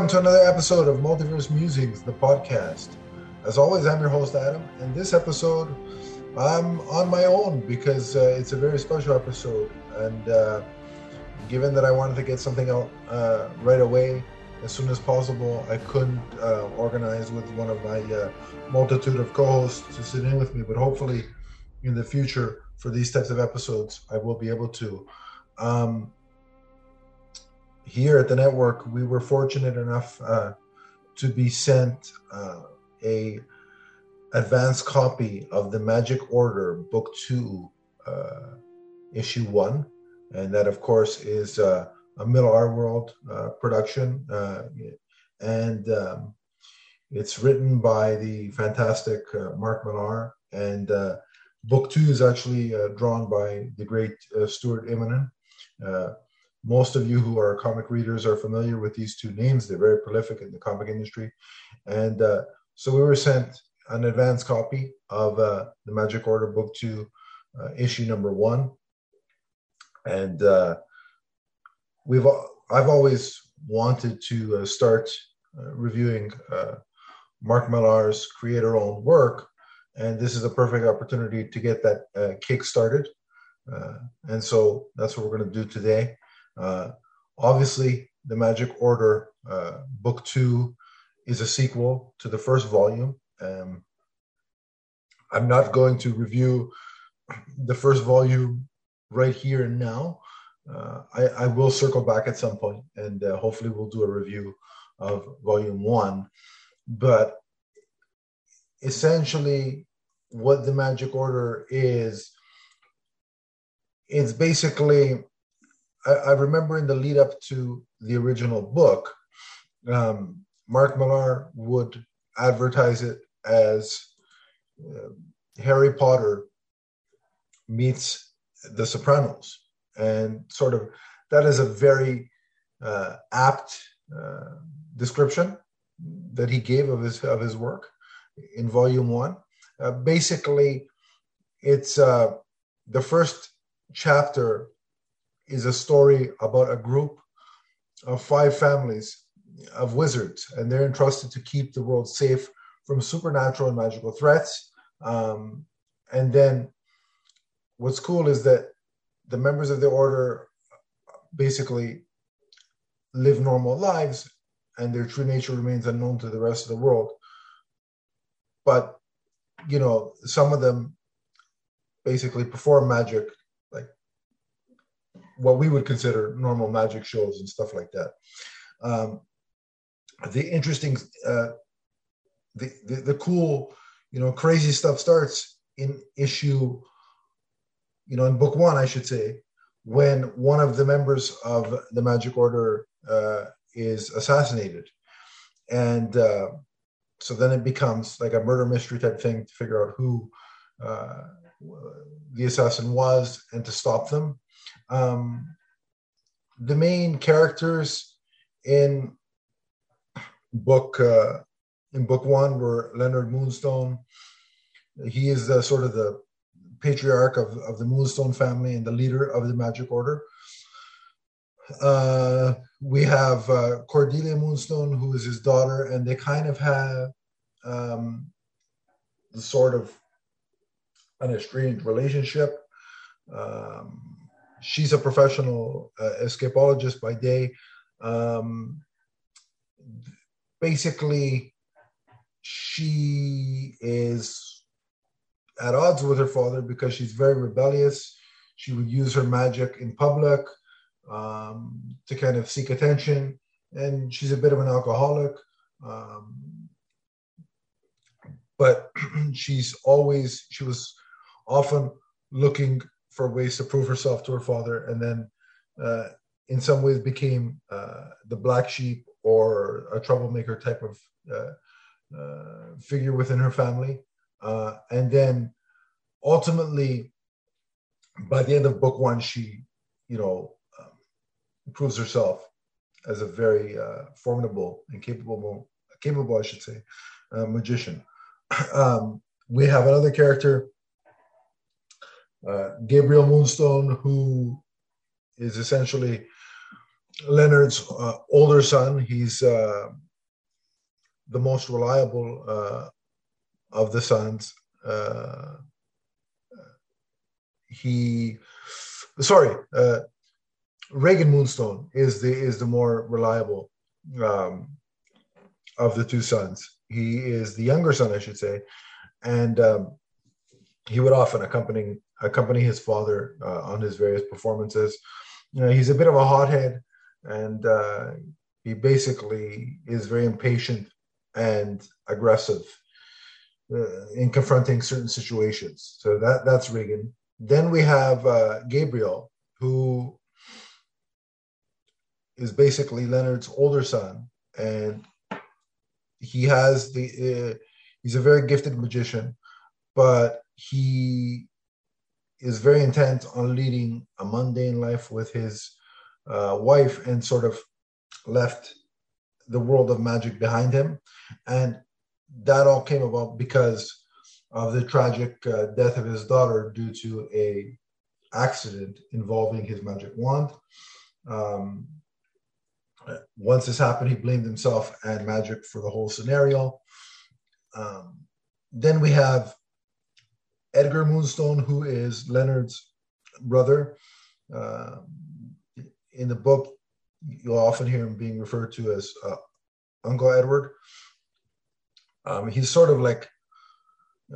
Welcome to another episode of Multiverse Musings, the podcast. As always, I'm your host, Adam, and this episode I'm on my own because uh, it's a very special episode. And uh, given that I wanted to get something out uh, right away, as soon as possible, I couldn't uh, organize with one of my uh, multitude of co hosts to sit in with me, but hopefully in the future for these types of episodes, I will be able to. Um, here at the network, we were fortunate enough uh, to be sent uh, a advanced copy of the Magic Order Book Two, uh, Issue One, and that, of course, is uh, a Millarworld uh, production, uh, and um, it's written by the fantastic Mark Millar, and Book Two is actually drawn by the great Stuart Immonen most of you who are comic readers are familiar with these two names. They're very prolific in the comic industry. And uh, so we were sent an advance copy of uh, the Magic Order Book 2, uh, issue number one. And uh, we've I've always wanted to uh, start uh, reviewing Mark Millar's creator owned work. And this is a perfect opportunity to get that kick started. and so that's what we're going to do today. Uh, obviously, the Magic Order uh, Book Two is a sequel to the first volume. Um, I'm not going to review the first volume right here and now. Uh, I, I, will circle back at some point and uh, hopefully we'll do a review of volume one. But essentially, what the Magic Order is, it's basically I, I, remember in the lead up to the original book, um, Mark Millar would advertise it as uh, Harry Potter meets The Sopranos, and sort of that is a very uh, apt uh, description that he gave of his of his work in Volume One. Uh, basically, it's uh, the first chapter is a story about a group of five families of wizards, and they're entrusted to keep the world safe from supernatural and magical threats. Um, and then what's cool is that the members of the order basically live normal lives and their true nature remains unknown to the rest of the world. But, you know, some of them basically perform magic what we would consider normal magic shows and stuff like that. Um, the interesting, uh, the, the, the cool, you know, crazy stuff starts in issue, you know, in book one, I should say, when one of the members of the Magic Order uh, is assassinated, and uh, so then it becomes like a murder mystery type thing to figure out who uh, the assassin was and to stop them. Um, the main characters in book uh, in book one were Leonard Moonstone. He is the, sort of the patriarch of, of the Moonstone family and the leader of the Magic Order. Uh, we have uh, Cordelia Moonstone, who is his daughter, and they kind of have um, the sort of an estranged relationship. Um, she's a professional uh, escapologist by day. Um, basically, she is at odds with her father because she's very rebellious. She would use her magic in public um, to kind of seek attention, and she's a bit of an alcoholic. Um, but she's always, she was often looking for ways to prove herself to her father, and then uh, in some ways became uh, the black sheep or a troublemaker type of uh, uh figure within her family. Uh, and then ultimately, by the end of book one, she, you know, um, proves herself as a very uh, formidable and capable, capable, I should say, magician. Um, we have another character uh, Gabriel Moonstone, who is essentially Leonard's uh, older son. He's uh, the most reliable uh, of the sons. Uh, he, sorry, Regan Moonstone is the is the more reliable um, of the two sons. He is the younger son, I should say, and um, he would often accompany accompany his father uh, on his various performances. You know, he's a bit of a hothead, and uh, he basically is very impatient and aggressive uh, in confronting certain situations. So that that's Regan. Then we have uh, Gabriel, who is basically Leonard's older son, and he has the uh, he's a very gifted magician, but he is very intent on leading a mundane life with his uh, wife and sort of left the world of magic behind him. And that all came about because of the tragic uh, death of his daughter due to a accident involving his magic wand. Um, once this happened, he blamed himself and magic for the whole scenario. Um, then we have Edgar Moonstone, who is Leonard's brother. Uh, in the book, you'll often hear him being referred to as uh, Uncle Edward. Um, he's sort of like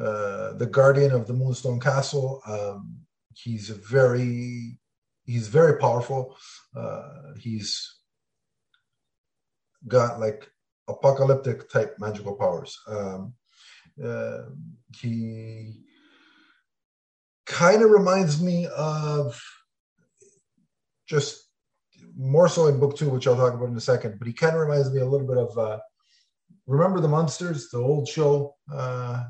uh, the guardian of the Moonstone Castle. Um, he's very he's very powerful. Uh, he's got like apocalyptic type magical powers. Um, uh, he kind of reminds me of just more so in book two, which I'll talk about in a second. But he kind of reminds me a little bit of uh, remember the Munsters, the old show. Uh,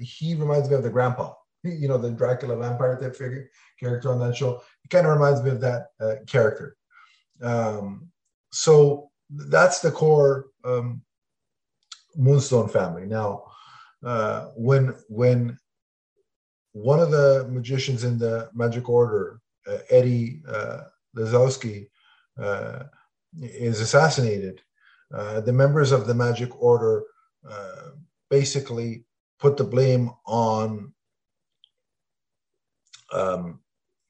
he reminds me of the grandpa, you know, the Dracula vampire type figure character on that show. He kind of reminds me of that uh, character. Um, so that's the core um, Moonstone family. Now, uh, when when one of the magicians in the Magic Order, uh, Eddie uh, Lazowski, uh, is assassinated, uh, the members of the Magic Order uh, basically put the blame on um,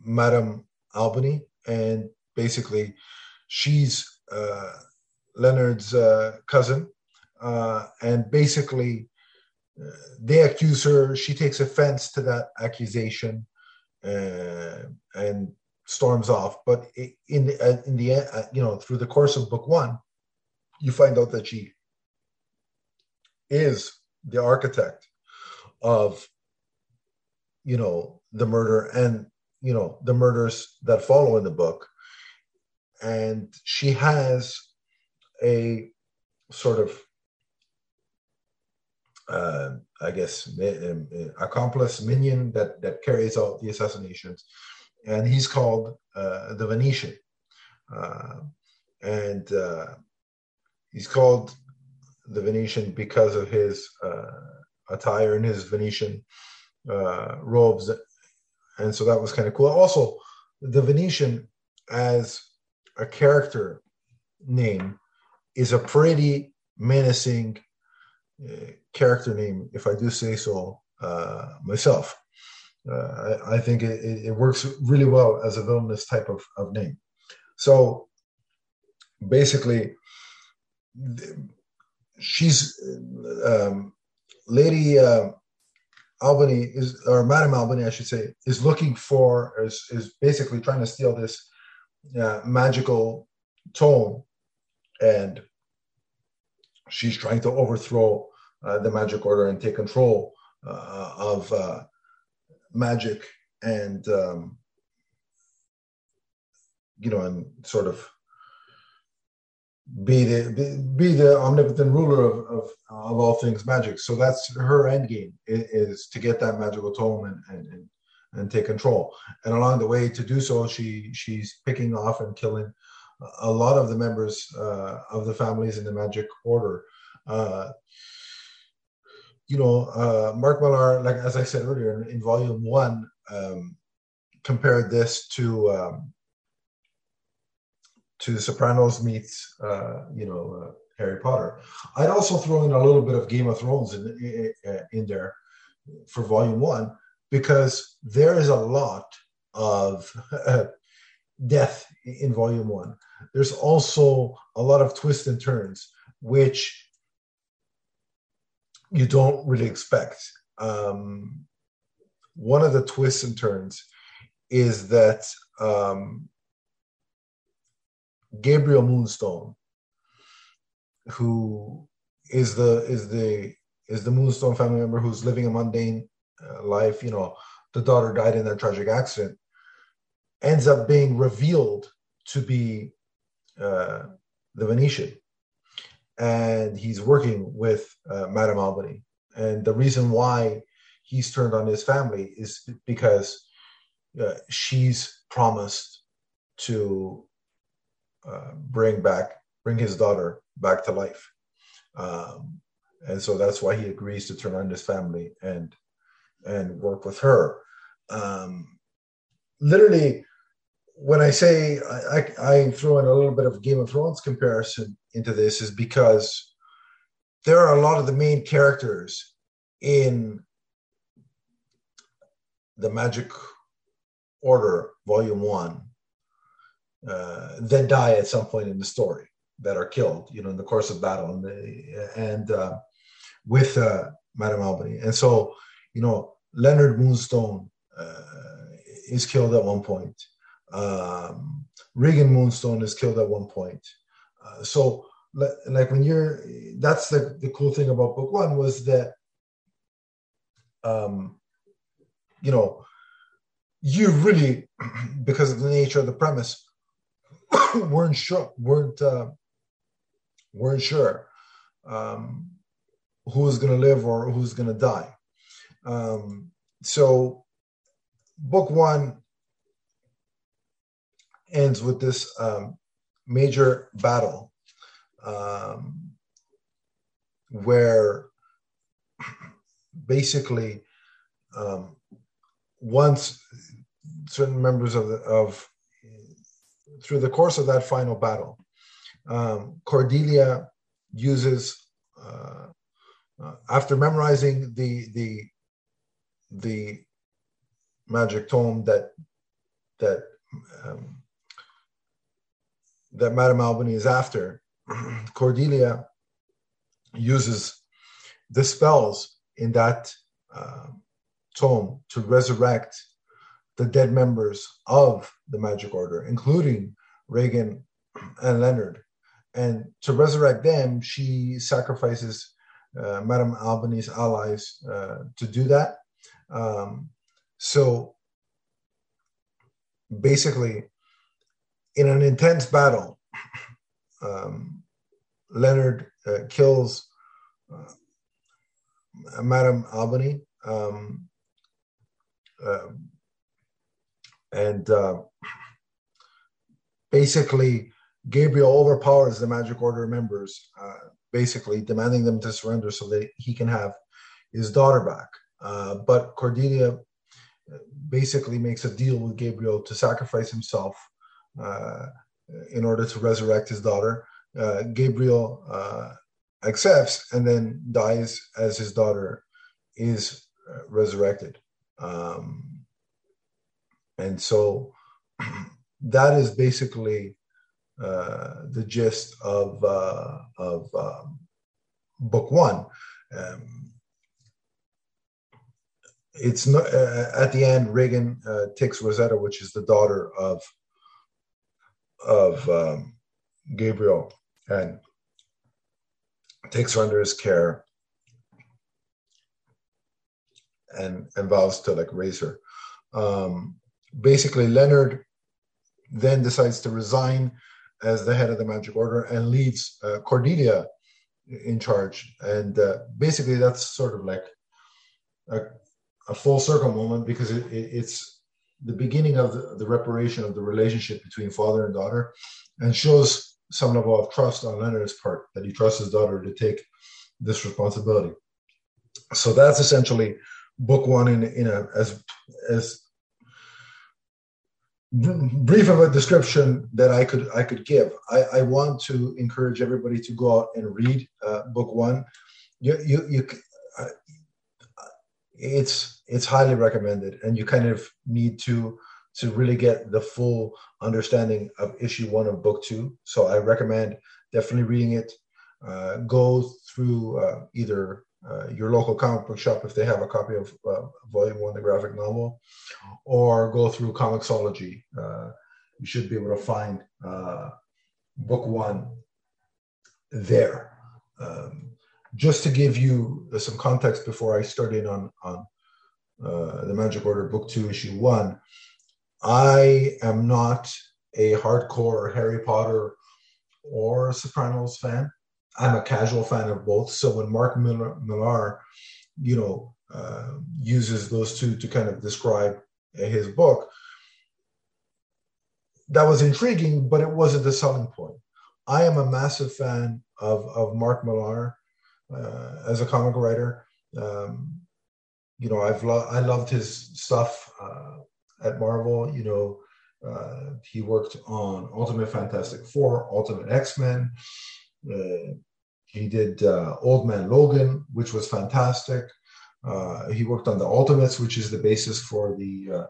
Madame Albany, and basically she's uh, Leonard's cousin, and basically they accuse her. She takes offense to that accusation uh, and storms off. But in the, uh, in the uh, you know through the course of book one, you find out that she is the architect of you know the murder and you know the murders that follow in the book and she has a sort of uh, I guess, um, uh, accomplice minion that, that carries out the assassinations. And he's called uh, the Venetian. Uh, and uh, he's called the Venetian because of his uh, attire and his Venetian robes. And so that was kind of cool. Also, the Venetian as a character name is a pretty menacing character name, if I do say so uh, myself. Uh, I, I, think it, it, works really well as a villainous type of, of name. So basically, she's um, Lady uh, Albany is, or Madame Albany, I should say, is looking for, is, is basically trying to steal this uh, magical tome, and she's trying to overthrow the magic order and take control uh, of uh, magic and um, you know and sort of be the be, be the omnipotent ruler of, of, of all things magic. So that's her end game is, to get that magical tome and, and, and and take control. And along the way to do so she she's picking off and killing a lot of the members uh, of the families in the magic order. Uh, you know, uh, Mark Millar, like as I said earlier, in, volume one, um, compared this to um, to Sopranos meets uh, you know uh, Harry Potter. I'd also throw in a little bit of Game of Thrones in in there for Volume One because there is a lot of death in Volume One. There's also a lot of twists and turns, which you don't really expect. Um, one of the twists and turns is that um, Gabriel Moonstone, who is the is the is the Moonstone family member who's living a mundane uh, life. You know, the daughter died in that tragic accident. Ends up being revealed to be uh, the Venetian, and he's working with uh, Madame Albany. And the reason why he's turned on his family is because uh, she's promised to uh, bring back bring his daughter back to life um, and so that's why he agrees to turn on his family and and work with her um, literally when i say I, I, throw in a little bit of game of thrones comparison into this is because there are a lot of the main characters in the magic order volume one uh, that die at some point in the story that are killed, you know, in the course of battle, and the, and uh, with uh, Madame Albany, and so you know, Leonard Moonstone uh, is killed at one point. Um, Regan Moonstone is killed at one point. Uh, so, like when you're, that's the the cool thing about book one was that, um, you know, you really, because of the nature of the premise, weren't sure weren't uh, weren't sure um, who's going to live or who's going to die. Um, so, book one ends with this um, major battle um, where basically um, once certain members of the, of through the course of that final battle, um, Cordelia uses uh, uh, after memorizing the the the magic tome that that um, that Madame Albany is after, Cordelia uses the spells in that uh, tome to resurrect the dead members of the Magic Order, including Regan and Leonard. And to resurrect them, she sacrifices uh, Madame Albany's allies uh, to do that. Um, so basically, in an intense battle, um, Leonard uh, kills uh, Madame Albany. Um, uh, and uh, basically Gabriel overpowers the Magic Order members, uh, basically demanding them to surrender so that he can have his daughter back. Uh, but Cordelia basically makes a deal with Gabriel to sacrifice himself in order to resurrect his daughter. Uh, Gabriel accepts and then dies as his daughter is resurrected. Um, and so that is basically uh, the gist of uh, of um, book one. Um, it's not uh, at the end. Regan uh, takes Rosetta, which is the daughter of of um, Gabriel, and takes her under his care and and vows to like raise her. Um, basically, Leonard then decides to resign as the head of the Magic Order and leaves uh, Cordelia in charge. And uh, basically, that's sort of like a, a full circle moment because it, it, it's the beginning of the, the, reparation of the relationship between father and daughter and shows some level of trust on Leonard's part that he trusts his daughter to take this responsibility. So that's essentially book one in, in a as as brief of a description that I could I could give. I, I want to encourage everybody to go out and read uh, book one. You you, you uh, it's it's highly recommended, and you kind of need to to really get the full understanding of issue one of book two. So I recommend definitely reading it. Uh, go through uh, either uh, your local comic book shop if they have a copy of Volume One, the graphic novel, or go through Comixology. Uh, you should be able to find uh, book one there. Um, just to give you some context before I start in on on the Magic Order Book Two, Issue One. I am not a hardcore Harry Potter or Sopranos fan. I'm a casual fan of both. So when Mark Millar, you know, uh, uses those two to kind of describe his book, that was intriguing, but it wasn't the selling point. I am a massive fan of, of Mark Millar uh, as a comic writer. Um, you know, I've lo- I loved his stuff. Uh, at Marvel. You know, uh, he worked on Ultimate Fantastic Four, Ultimate X Men. Uh, he did uh, Old Man Logan, which was fantastic. Uh, he worked on the Ultimates, which is the basis for the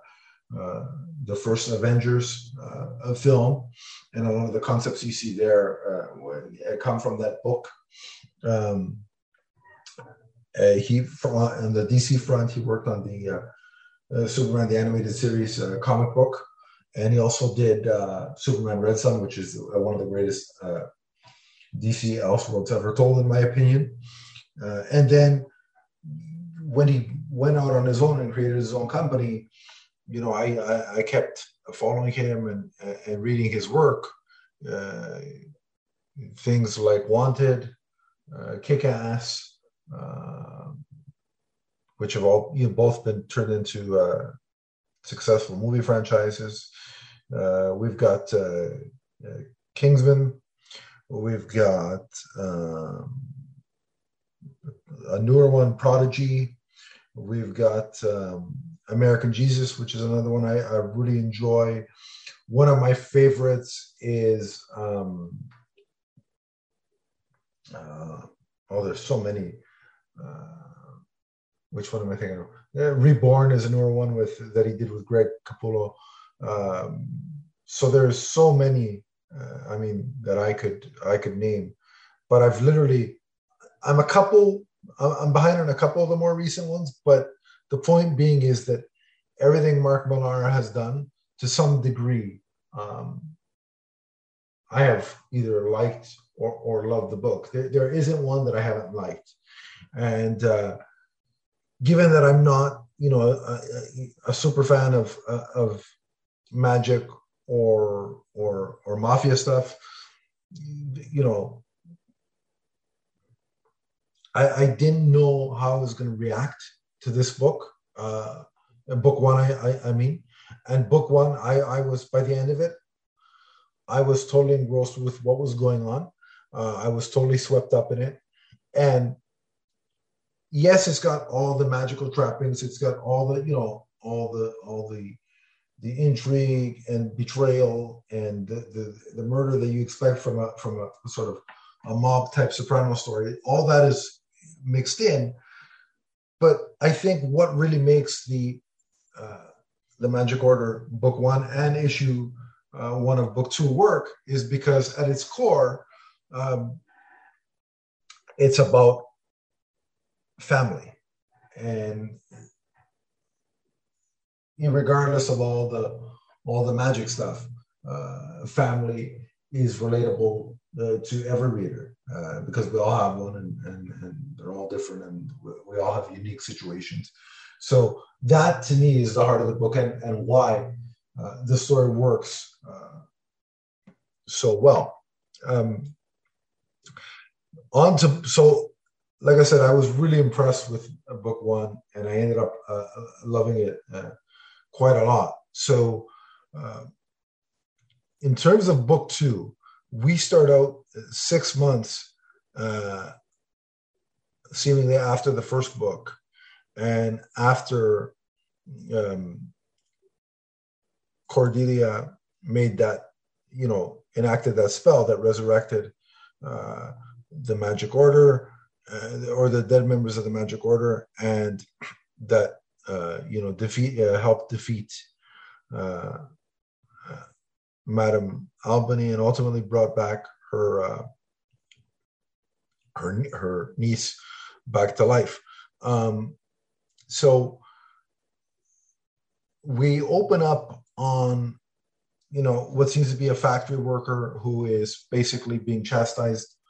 uh, the first Avengers film, and a lot of the concepts you see there come from that book. Um, he from on the DC front, he worked on the uh, Superman the animated series uh, comic book, and he also did uh, Superman Red Sun, which is uh, one of the greatest uh, DC Elseworlds ever told, in my opinion. Uh, and then when he went out on his own and created his own company, you know, I I, I kept following him and and reading his work. Uh, things like Wanted, uh, Kick Ass. Uh, which have all you know, both been turned into uh, successful movie franchises. Uh, we've got Kingsman. We've got um, a newer one, Prodigy. We've got um, American Jesus, which is another one I, I, really enjoy. One of my favorites is um, uh, oh, there's so many. Uh, which one am I thinking of? Yeah, Reborn is a newer one with that he did with Greg Capullo. Um, so there's so many. Uh, I mean that I could I could name, but I've literally I'm a couple I'm behind on a couple of the more recent ones. But the point being is that everything Mark Millar has done to some degree, um, I have either liked or, or loved the book. There, there isn't one that I haven't liked, and uh, given that I'm not, you know, a, a super fan of of magic or or or mafia stuff, you know, I, I didn't know how I was going to react to this book. Uh, book one, I, I, I mean, and book one, I I was by the end of it, I was totally engrossed with what was going on. Uh, I was totally swept up in it, and yes, it's got all the magical trappings. It's got all the you know all the all the the intrigue and betrayal and the, the, the murder that you expect from a from a sort of a mob type soprano story. All that is mixed in, but I think what really makes the uh, the Magic Order book one and issue uh, one of book two work is because at its core, um, it's about family. And regardless of all the all the magic stuff, uh, family is relatable uh, to every reader uh, because we all have one and, and, and, they're all different and we all have unique situations. So that to me is the heart of the book and, and why uh, the story works uh, so well. Um, on to so like I said, I was really impressed with book one, and I ended up uh, loving it uh, quite a lot. So, uh, in terms of book two, we start out six months uh, seemingly after the first book, and after um, Cordelia made that, you know, enacted that spell that resurrected uh, the Magic Order uh, or the dead members of the Magic Order, and that uh, you know defeat uh, helped defeat uh, uh, Madame Albany, and ultimately brought back her her her niece back to life. Um, so we open up on you know what seems to be a factory worker who is basically being chastised uh,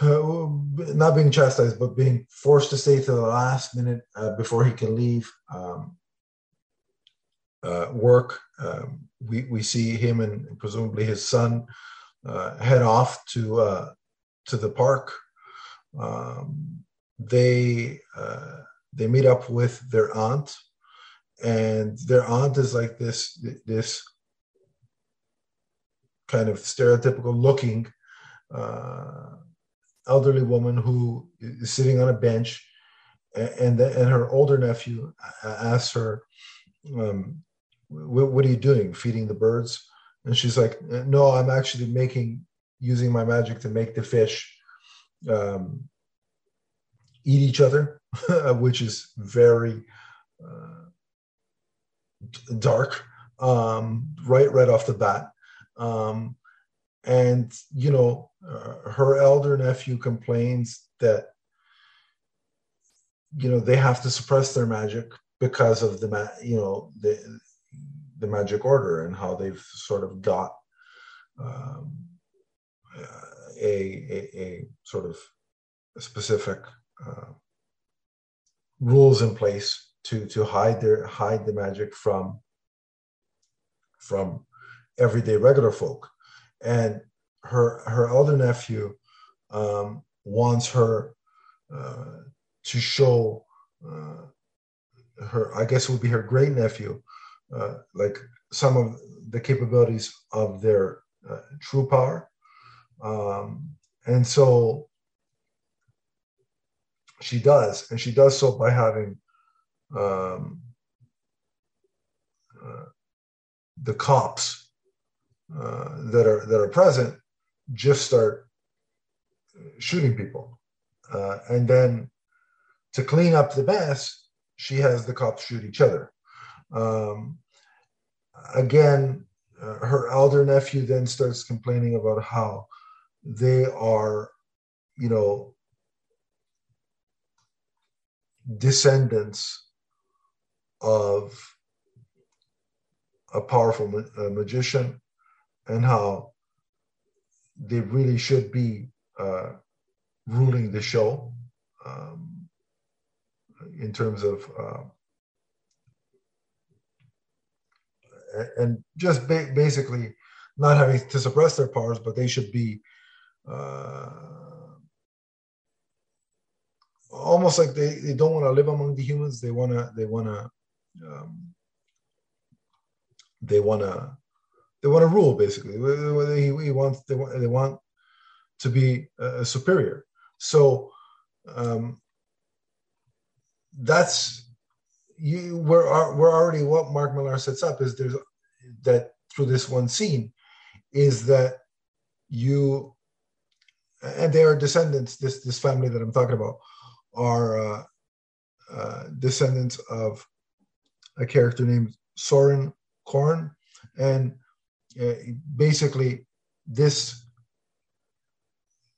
not being chastised but being forced to stay to the last minute uh, before he can leave um, uh, work. Um, we, we see him and presumably his son uh, head off to uh, to the park. Um, they uh, they meet up with their aunt and their aunt is like this this kind of stereotypical looking uh, elderly woman who is sitting on a bench and and her older nephew asks her um, what, what, are you doing? Feeding the birds? And she's like no i'm actually making using my magic to make the fish um, eat each other which is very uh, dark um, right right off the bat. Um, and you know uh, her elder nephew complains that you know they have to suppress their magic because of the ma- you know the the magic order and how they've sort of got um, a, a, a sort of specific uh, rules in place to to hide their hide the magic from from everyday regular folk and her her elder nephew um, wants her uh, to show uh, her i guess it would be her great nephew uh, like some of the capabilities of their uh, true power. Um, and so she does and she does so by having um, uh, the cops uh, that are that are present just start shooting people, uh, and then to clean up the mess, she has the cops shoot each other. Um, again, uh, her elder nephew then starts complaining about how they are, you know, descendants of a powerful ma- a magician and how they really should be uh, ruling the show um, in terms of uh, and just ba- basically not having to suppress their powers, but they should be uh, almost like they, they don't want to live among the humans. They wanna they wanna um, they want to they want to rule basically. He, he wants they want they want to be a superior. So um, that's you. We're we're already what Mark Millar sets up is there's that through this one scene is that you and they are descendants. This this family that I'm talking about are uh, uh, descendants of a character named Soren Korn, and uh, basically this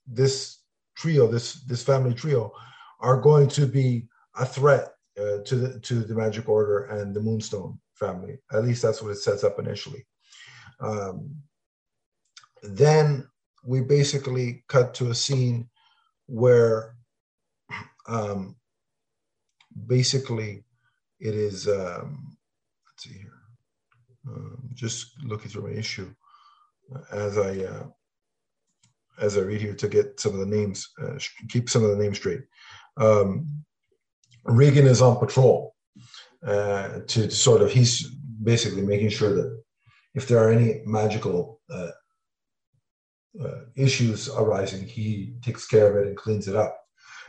this trio, this this family trio, are going to be a threat uh, to the to the Magic Order and the Moonstone family. At least that's what it sets up initially. Um, then we basically cut to a scene where um, basically it is um, let's see here just looking through my issue as i uh, as i read here to get some of the names uh, keep some of the names straight. Um, regan is on patrol uh, to sort of he's basically making sure that if there are any magical uh, uh, issues arising he takes care of it and cleans it up.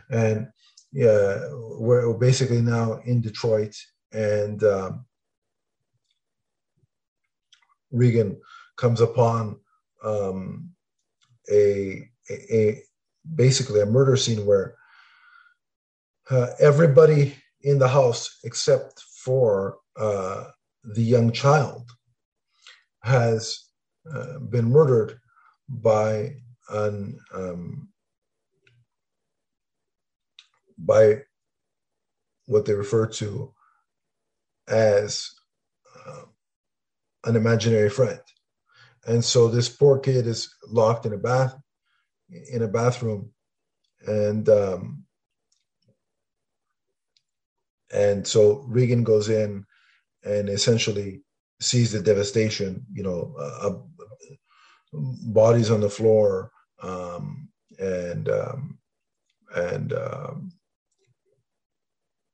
And yeah, we're basically now in Detroit, and um, Regan comes upon um, a, a, a, basically a murder scene where uh, everybody in the house except for uh, the young child has uh, been murdered by an um, by what they refer to as an imaginary friend. And so this poor kid is locked in a bath in a bathroom, and um, and so Regan goes in and essentially sees the devastation. You know, uh, bodies on the floor, um, and um, and um,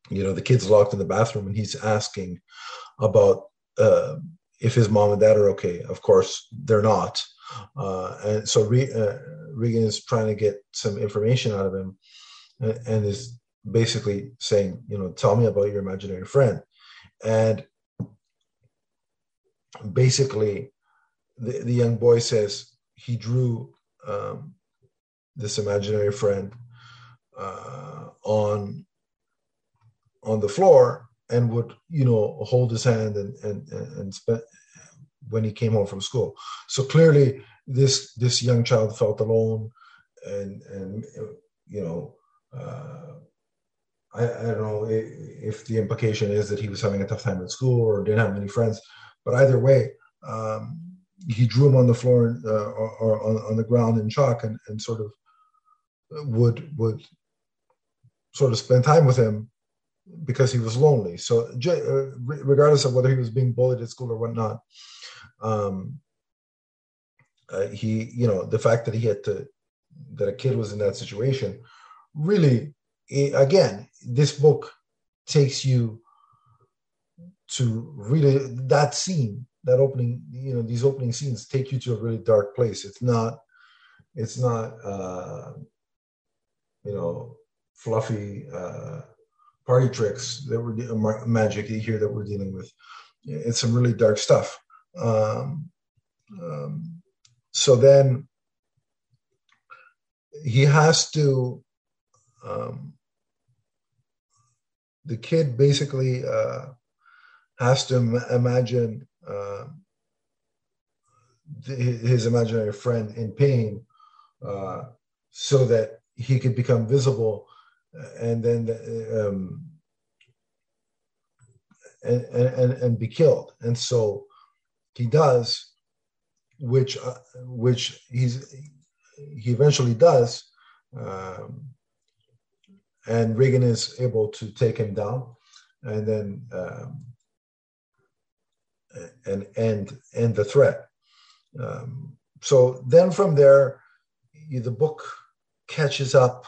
you know the kid's locked in the bathroom, and he's asking about uh, if his mom and dad are okay. Of course, they're not. Uh, and so Re- uh, Regan is trying to get some information out of him, and, and is basically saying, you know, tell me about your imaginary friend, and basically, the, the young boy says he drew um, this imaginary friend uh, on on the floor and would you know hold his hand and and and spend when he came home from school. So clearly, this this young child felt alone, and and you know. Uh, I, I, don't know if the implication is that he was having a tough time at school or didn't have many friends, but either way, um, he drew him on the floor uh, or, or on, on, the ground in chalk and, and sort of would would sort of spend time with him because he was lonely. So uh, regardless of whether he was being bullied at school or whatnot, um, uh, he you know the fact that he had to that a kid was in that situation really again this book takes you to really that scene that opening you know these opening scenes take you to a really dark place it's not it's not uh you know fluffy uh party tricks that we're magic here that we're dealing with. It's some really dark stuff. Um, um so then he has to um the kid basically uh, has to Im- imagine uh, his imaginary friend in pain uh, so that he could become visible and then um, and, and, and be killed and so he does which uh, which he's he eventually does um, and Regan is able to take him down, and then um, and end end the threat. Um, so then from there, the book catches up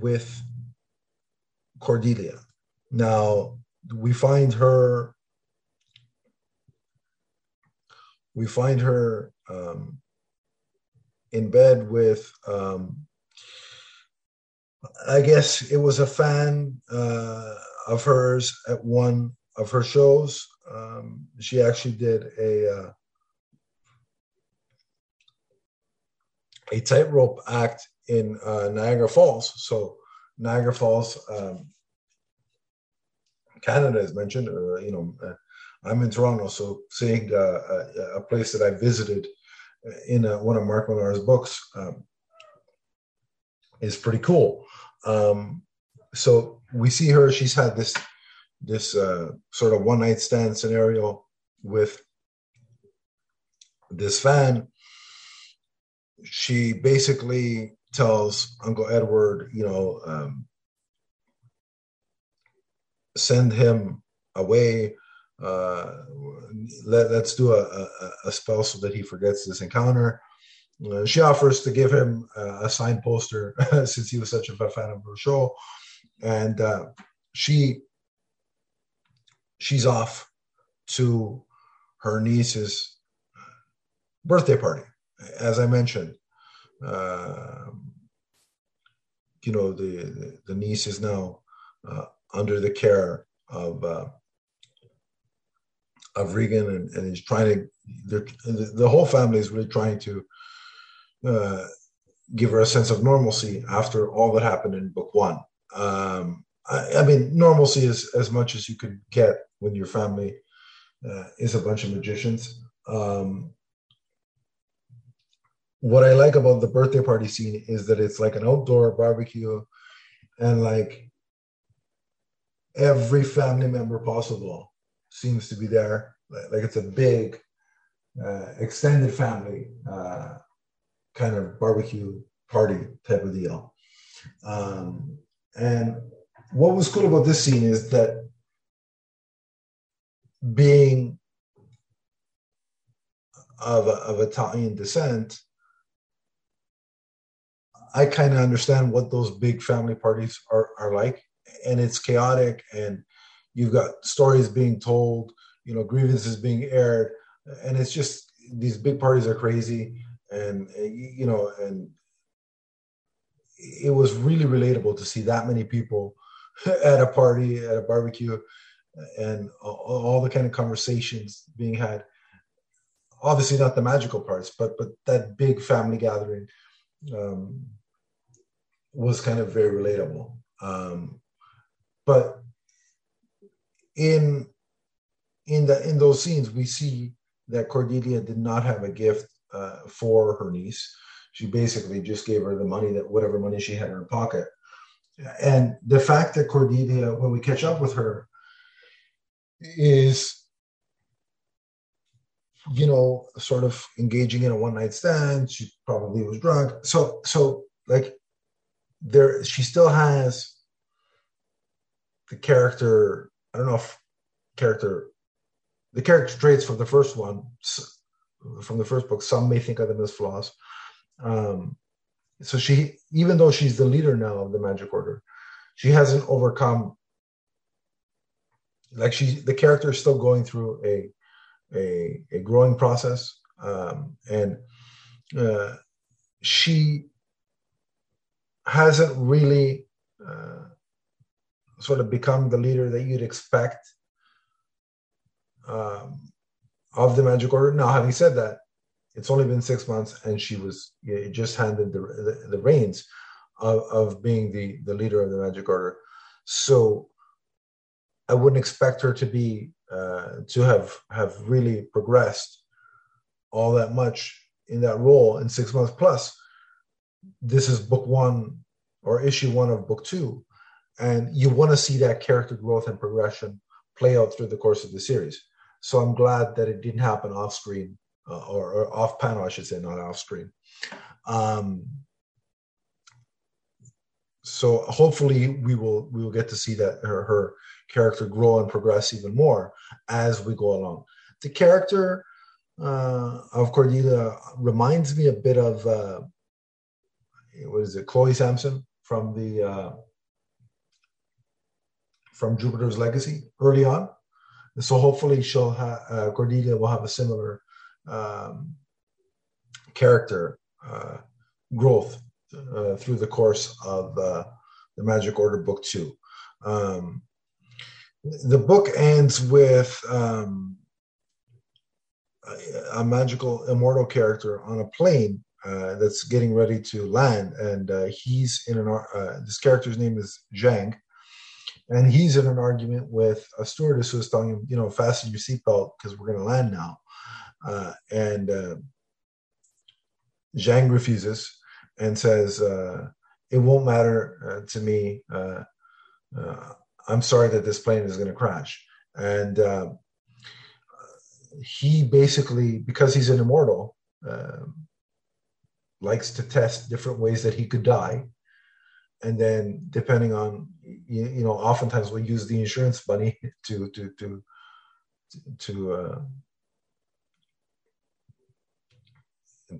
with Cordelia. Now we find her. We find her um, in bed with um, I guess it was a fan uh, of hers at one of her shows. Um, she actually did a uh, a tightrope act in uh, Niagara Falls. So Niagara Falls, um, Canada as mentioned. Uh, you know, uh, I'm in Toronto, so seeing uh, a, a, place that I visited in one of Mark Millar's books um, is pretty cool. Um, so we see her; she's had this this uh, sort of one night stand scenario with this fan. She basically tells Uncle Edward, you know, um, send him away. Uh, let, us do a, a, a, spell so that he forgets this encounter. Uh, she offers to give him uh, a signed poster since he was such a fan of her show, and uh, she she's off to her niece's birthday party. As I mentioned, uh, you know the the niece is now uh, under the care of uh, of Regan, and, and he's trying to. The, the whole family is really trying to uh, give her a sense of normalcy after all that happened in book one. Um, I, I, mean, normalcy is as much as you could get when your family uh, is a bunch of magicians. Um, what I like about the birthday party scene is that it's like an outdoor barbecue and like every family member possible seems to be there. Like it's a big, uh, extended family uh, kind of barbecue party type of deal. Um, and what was cool about this scene is that being of, of Italian descent, I kind of understand what those big family parties are, are like. And it's chaotic, and you've got stories being told, you know, grievances being aired. And it's just these big parties are crazy. And, you know, and it was really relatable to see that many people at a party, at a barbecue, and all the kind of conversations being had. Obviously, not the magical parts, but but that big family gathering. Um, was kind of very relatable. Um, but in in the in those scenes, we see that Cordelia did not have a gift uh, for her niece. She basically just gave her the money that whatever money she had in her pocket. And the fact that Cordelia, when we catch up with her, is you know sort of engaging in a one night stand. She probably was drunk. So so like there she still has the character i don't know if character the character traits from the first one from the first book some may think of them as flaws. Um, so she even though she's the leader now of the magic order she hasn't overcome like she the character is still going through a a, a growing process. Um, and uh, she hasn't really uh, sort of become the leader that you'd expect um, of the Magic Order. Now, having said that, it's only been six months, and she was just handed the, the, the reins of, of being the, the leader of the Magic Order. So I wouldn't expect her to be uh, to have have really progressed all that much in that role in six months. Plus, this is book one or issue one of book two. And you want to see that character growth and progression play out through the course of the series. So I'm glad that it didn't happen off screen uh, or, or, off panel, I should say, not off screen. Um, so hopefully we will we will get to see that her, her character grow and progress even more as we go along. The character uh, of Cordelia reminds me a bit of uh, what is it, Chloe Sampson from the uh, from Jupiter's Legacy early on. And so hopefully she'll have uh, Cordelia will have a similar um, character uh, growth uh, through the course of uh, the Magic Order Book Two. Um, the book ends with um, a, a magical immortal character on a plane uh, that's getting ready to land, and uh, he's in an uh, this character's name is Zhang, and he's in an argument with a stewardess who's telling him, you know, fasten your seatbelt because we're going to land now, uh, and uh, Zhang refuses and says, "It won't matter to me. I'm sorry that this plane is going to crash," and he basically, because he's an immortal. Uh, likes to test different ways that he could die. And then depending on you, you know oftentimes we use the insurance money to to to to uh,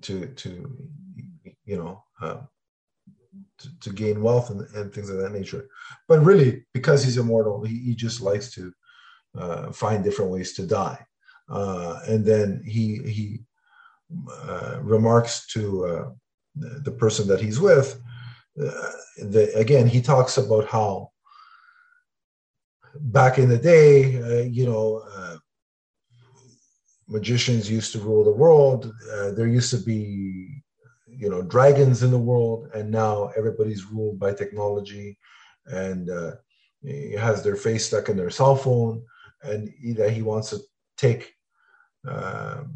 to to you know uh, to, to, gain wealth and, and, things of that nature. But really because he's immortal he, he just likes to uh, find different ways to die. Uh, and then he he remarks to uh, the person that he's with, uh, the, again, he talks about how back in the day, uh, you know, uh, magicians used to rule the world. Uh, there used to be, you know, dragons in the world, and now everybody's ruled by technology, and uh, has their face stuck in their cell phone, and that he wants to take um,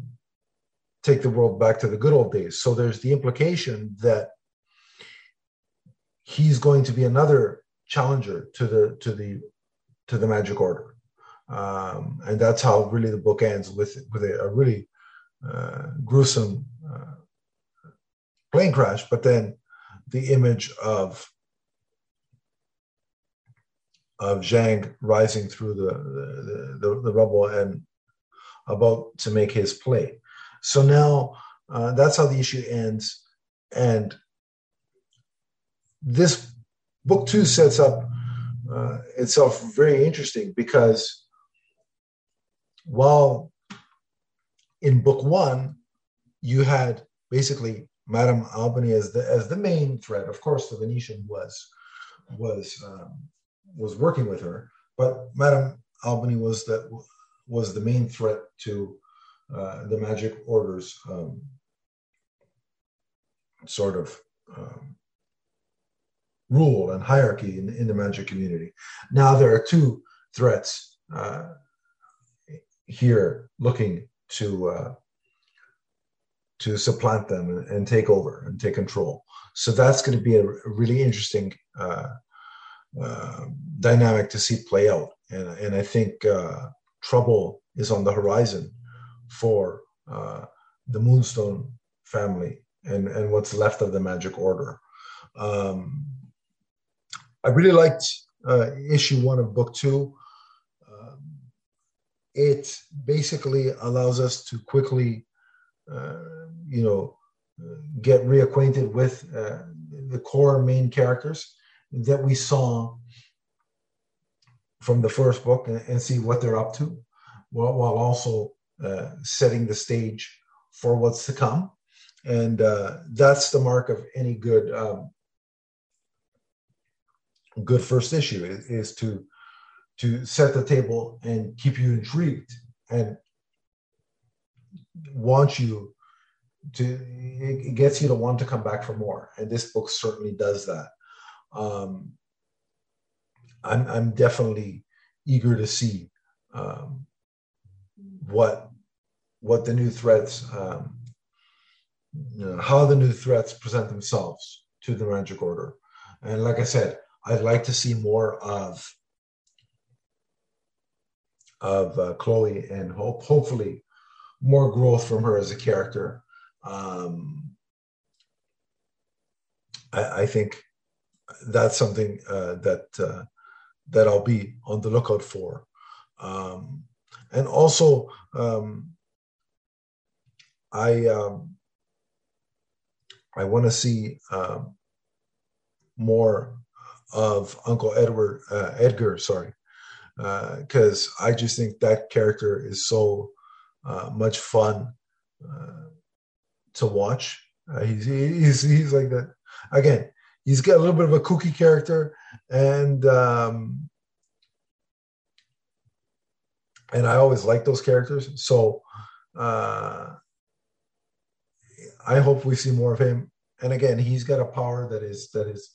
take the world back to the good old days. So there's the implication that he's going to be another challenger to the to the to the magic order um, and that's how really the book ends with with a, a really uh, gruesome uh, plane crash, but then the image of of Zhang rising through the the, the, the rubble and about to make his play. So now uh, that's how the issue ends, and this book two sets up uh, itself very interesting because while in book one, you had basically Madame Albany as the as the main threat. Of course, the Venetian was was um, was working with her, but Madame Albany was the was the main threat to uh, the magic orders um, sort of um, rule and hierarchy in, in the magic community. Now there are two threats uh, here looking to uh, to supplant them and, take over and take control. So that's going to be a, really interesting uh, uh, dynamic to see play out, and and I think trouble is on the horizon for uh, the Moonstone family and and what's left of the Magic Order. Um, I really liked uh, issue one of book two it basically allows us to quickly, uh, you know, get reacquainted with uh, the core main characters that we saw from the first book and, and see what they're up to, while, while also uh, setting the stage for what's to come. And uh, that's the mark of any good um, good first issue is, is to to set the table and keep you intrigued and want you to it gets you to want to come back for more and this book certainly does that um, I'm, I'm definitely eager to see um, what what the new threats um, you know, how the new threats present themselves to the magic order. And like i said i'd like to see more of of uh, Chloe and hope. Hopefully more growth from her as a character. Um, I, I, think that's something uh, that uh, that I'll be on the lookout for, um, and also um, I um, I want to see um, more of Uncle Edward uh, Edgar. Sorry, because uh, I just think that character is so uh, much fun uh, to watch. Uh, he's, he's he's like that again. He's got a little bit of a kooky character, and um, and I always like those characters. So uh, I hope we see more of him. And again, he's got a power that is that is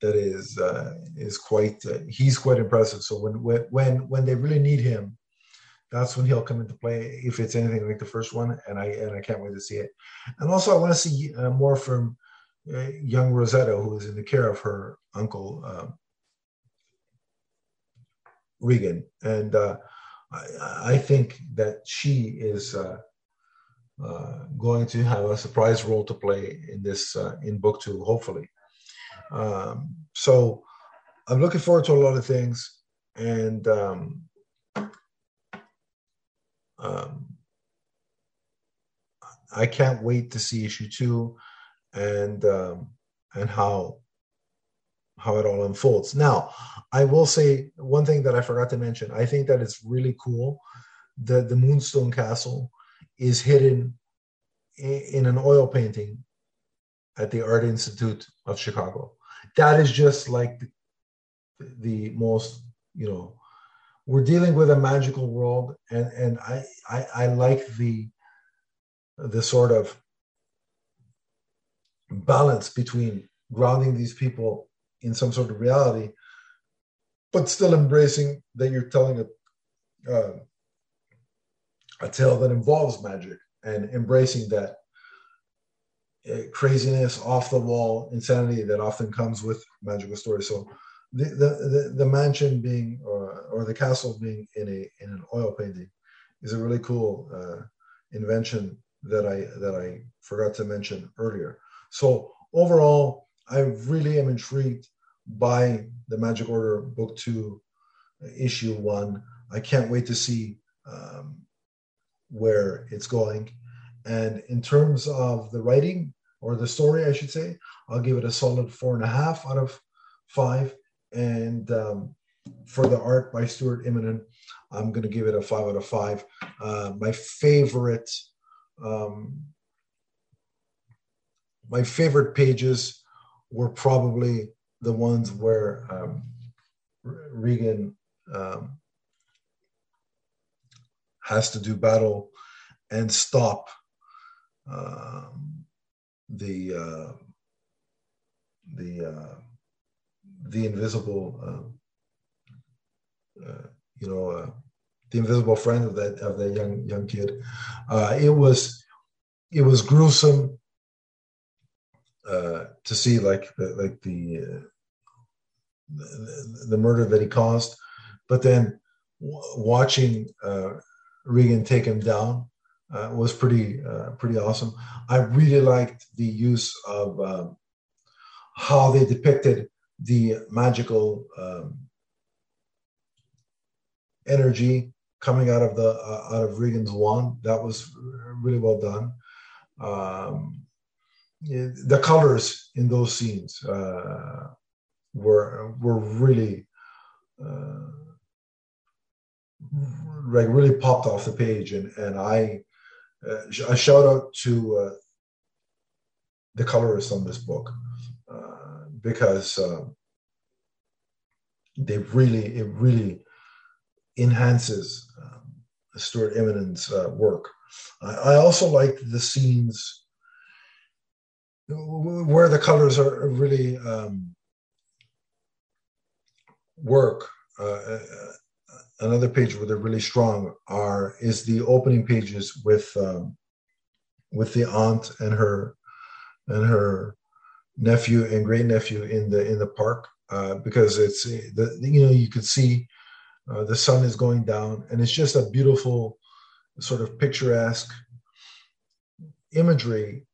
that is uh, is quite uh, he's quite impressive. So when when when they really need him, that's when he'll come into play. If it's anything like the first one, and I and I can't wait to see it. And also, I want to see uh, more from uh, young Rosetta, who is in the care of her uncle um, Regan, and uh, I, I, think that she is. Uh, going to have a surprise role to play in this in book two, hopefully. Um, so I'm looking forward to a lot of things, and um, um, I can't wait to see issue two, and um, and how how it all unfolds. Now, I will say one thing that I forgot to mention. I think that it's really cool that the Moonstone Castle is hidden in an oil painting at the Art Institute of Chicago. That is just like the, the most you know we're dealing with a magical world, and and I I, I like the the sort of balance between grounding these people in some sort of reality, but still embracing that you're telling a uh, a tale that involves magic and embracing that uh, craziness, off the wall insanity that often comes with magical stories. So the the, the, the mansion being or, or the castle being in a in an oil painting is a really cool uh, invention that I that I forgot to mention earlier. So overall, I really am intrigued by the Magic Order Book Two, Issue One. I can't wait to see um, where it's going. And in terms of the writing or the story, I should say, I'll give it a solid four and a half out of five. And um, for the art by Stuart Immonen, I'm going to give it a five out of five. Uh, my favorite, um, my favorite pages were probably the ones where um, Regan um, has to do battle and stop um, the uh, the uh, the invisible uh, uh you know uh, the invisible friend of that of that young young kid. Uh, it was it was gruesome to see like like the, the, the murder that he caused, but then watching Regan take him down uh, was pretty uh, pretty awesome. I really liked the use of um, how they depicted the magical um, energy coming out of the uh, out of Regan's wand. That was really well done. Um, the colors in those scenes uh, were were really uh, like really popped off the page, and and I uh, shout out to uh, the colorist on this book uh, because um, they really it really enhances um, Stuart Immonen's uh, work. I, I also like the scenes where the colors are really um, work. Uh, another page where they're really strong are is the opening pages with um, with the aunt and her and her nephew and great nephew in the in the park uh, because it's the you know you could see uh, the sun is going down and it's just a beautiful sort of picturesque imagery.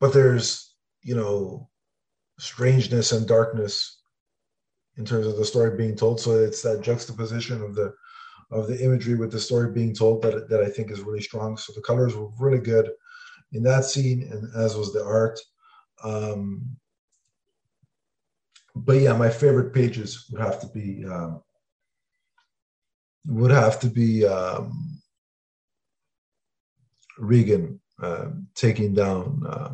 But there's you know strangeness and darkness in terms of the story being told. So it's that juxtaposition of the of the imagery with the story being told that that I think is really strong. So the colors were really good in that scene, and as was the art. Um, but yeah, my favorite pages would have to be um, would have to be um, Regan uh, taking down uh,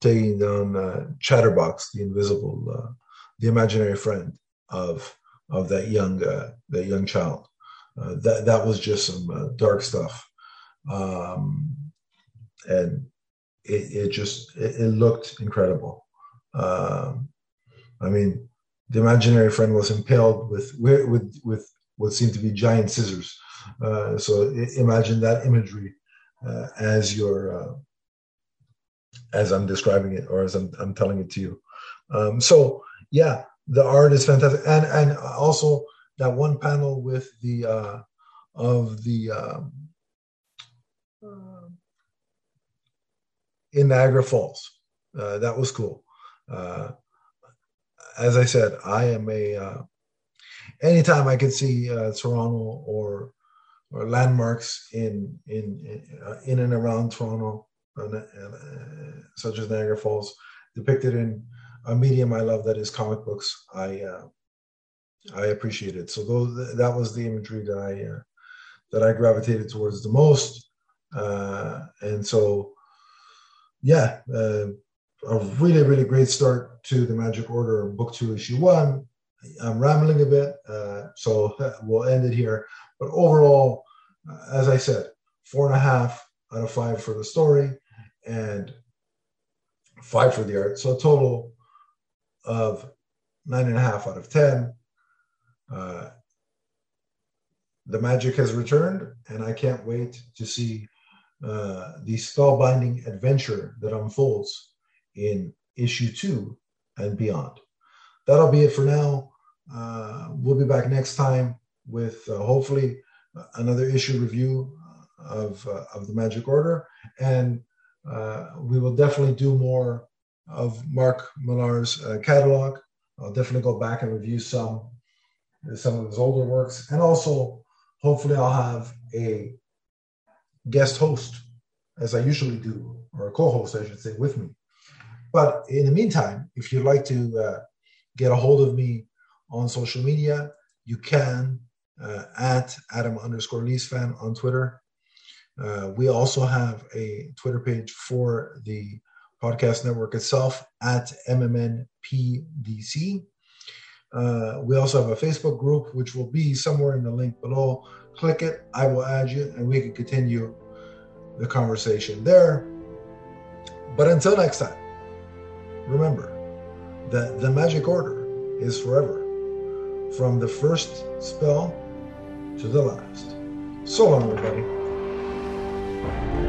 taking down uh, Chatterbox, the invisible, uh, the imaginary friend of of that young uh, that young child. Uh, that that was just some uh, dark stuff, um, and it, it just it, it, looked incredible. Um, I mean, the imaginary friend was impaled with with with what seemed to be giant scissors. Uh, so imagine that imagery as your as I'm describing it or as I'm, I'm telling it to you. Um, so yeah, the art is fantastic, and and also that one panel with the uh, of the um, uh, in Niagara Falls. Uh, that was cool. Uh, as I said, I am a uh, anytime I can see uh, Toronto or or landmarks in in in, uh, in and around Toronto such as Niagara Falls, depicted in a medium I love that is comic books. I uh, I appreciate it. So those, that was the imagery that I uh, that I gravitated towards the most, uh, and so yeah, uh, a really really great start to the Magic Order Book Two Issue One. I'm rambling a bit, uh, so we'll end it here. But overall, uh, as I said, four and a half out of five for the story and five for the art. So a total of nine and a half out of 10. Uh, the magic has returned, and I can't wait to see uh, the spellbinding adventure that unfolds in issue two and beyond. That'll be it for now. Uh, we'll be back next time with uh, hopefully another issue review of, uh, of the Magic Order, and uh, we will definitely do more of Mark Millar's uh, catalog. I'll definitely go back and review some some of his older works, and also hopefully I'll have a guest host, as I usually do, or a co-host, I should say, with me. But in the meantime, if you'd like to uh, get a hold of me on social media, you can uh, at Adam underscore Leafs fan on Twitter. Uh, we also have a Twitter page for the podcast network itself at MMNPDC. Uh, we also have a Facebook group, which will be somewhere in the link below. Click it, I will add you, and we can continue the conversation there. But until next time, remember that the magic order is forever, from the first spell to the last. So long, everybody. 了。